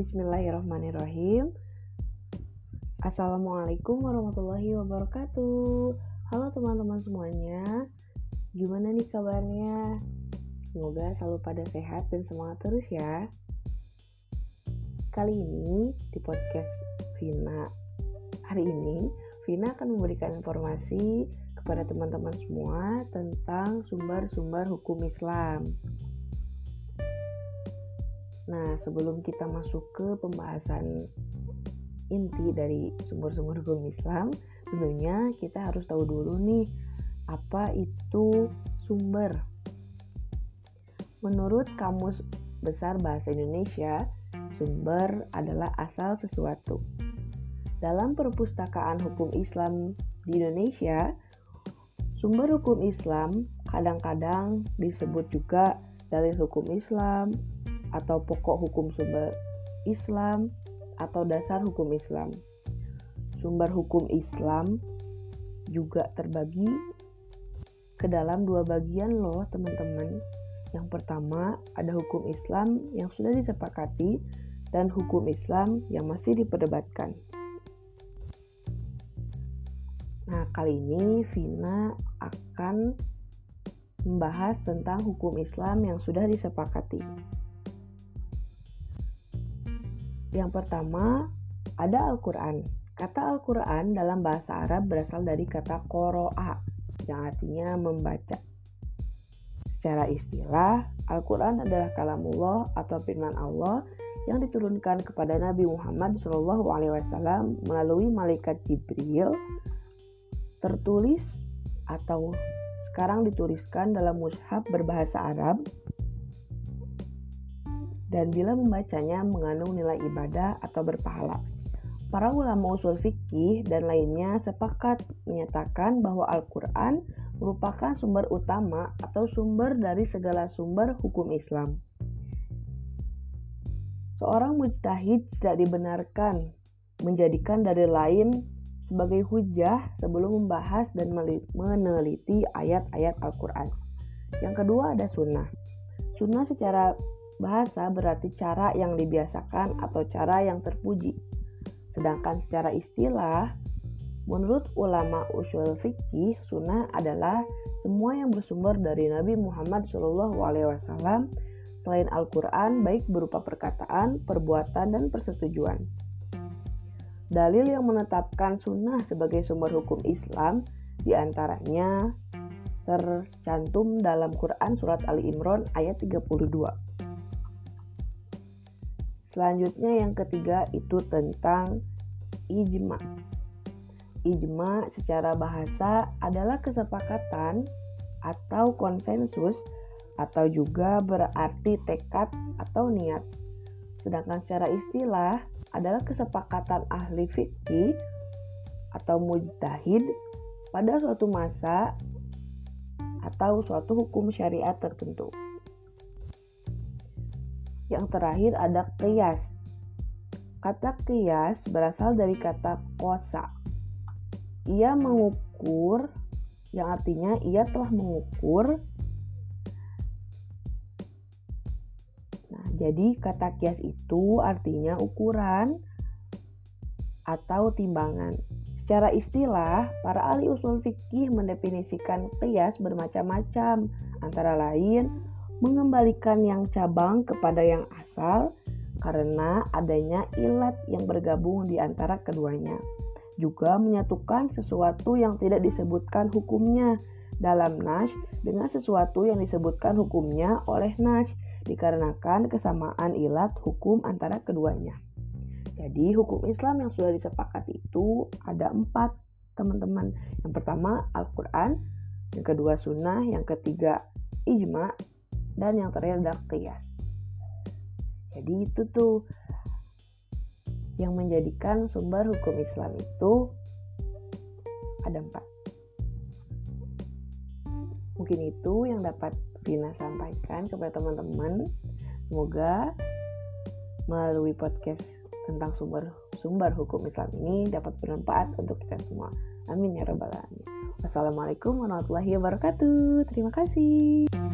Bismillahirrahmanirrahim. Assalamualaikum warahmatullahi wabarakatuh. Halo teman-teman semuanya. Gimana nih kabarnya? Semoga selalu pada sehat dan semangat terus ya. Kali ini di podcast Vina hari ini Vina akan memberikan informasi kepada teman-teman semua tentang sumber-sumber hukum Islam. Nah, sebelum kita masuk ke pembahasan inti dari sumber-sumber hukum Islam, tentunya kita harus tahu dulu nih apa itu sumber. Menurut Kamus Besar Bahasa Indonesia, sumber adalah asal sesuatu. Dalam perpustakaan hukum Islam di Indonesia, sumber hukum Islam kadang-kadang disebut juga dalil hukum Islam, atau pokok hukum sumber Islam atau dasar hukum Islam. Sumber hukum Islam juga terbagi ke dalam dua bagian loh teman-teman. Yang pertama ada hukum Islam yang sudah disepakati dan hukum Islam yang masih diperdebatkan. Nah, kali ini Vina akan membahas tentang hukum Islam yang sudah disepakati. Yang pertama, ada Al-Quran. Kata Al-Quran dalam bahasa Arab berasal dari kata koro'a, yang artinya membaca. Secara istilah, Al-Quran adalah kalamullah atau firman Allah yang diturunkan kepada Nabi Muhammad SAW melalui malaikat Jibril, tertulis atau sekarang dituliskan dalam mushaf berbahasa Arab dan bila membacanya mengandung nilai ibadah atau berpahala. Para ulama usul fikih dan lainnya sepakat menyatakan bahwa Al-Quran merupakan sumber utama atau sumber dari segala sumber hukum Islam. Seorang mujtahid tidak dibenarkan menjadikan dari lain sebagai hujah sebelum membahas dan meneliti ayat-ayat Al-Quran. Yang kedua ada sunnah. Sunnah secara Bahasa berarti cara yang dibiasakan atau cara yang terpuji. Sedangkan secara istilah, menurut ulama usul fikih, sunnah adalah semua yang bersumber dari Nabi Muhammad SAW selain Al-Quran baik berupa perkataan, perbuatan, dan persetujuan. Dalil yang menetapkan sunnah sebagai sumber hukum Islam di antaranya tercantum dalam Quran Surat Ali Imran ayat 32. Selanjutnya yang ketiga itu tentang ijma. Ijma secara bahasa adalah kesepakatan atau konsensus atau juga berarti tekad atau niat. Sedangkan secara istilah adalah kesepakatan ahli fikih atau mujtahid pada suatu masa atau suatu hukum syariat tertentu. Yang terakhir ada kias. Kata kias berasal dari kata kosa. Ia mengukur, yang artinya ia telah mengukur. Nah, jadi kata kias itu artinya ukuran atau timbangan. Secara istilah, para ahli usul fikih mendefinisikan kias bermacam-macam, antara lain mengembalikan yang cabang kepada yang asal karena adanya ilat yang bergabung di antara keduanya. Juga menyatukan sesuatu yang tidak disebutkan hukumnya dalam nas dengan sesuatu yang disebutkan hukumnya oleh nas dikarenakan kesamaan ilat hukum antara keduanya. Jadi hukum Islam yang sudah disepakati itu ada empat teman-teman. Yang pertama Al-Quran, yang kedua Sunnah, yang ketiga Ijma, dan yang terakhir adalah qiyas. Jadi itu tuh yang menjadikan sumber hukum Islam itu ada empat. Mungkin itu yang dapat Vina sampaikan kepada teman-teman. Semoga melalui podcast tentang sumber sumber hukum Islam ini dapat bermanfaat untuk kita semua. Amin ya rabbal alamin. Wassalamualaikum warahmatullahi wabarakatuh. Terima kasih.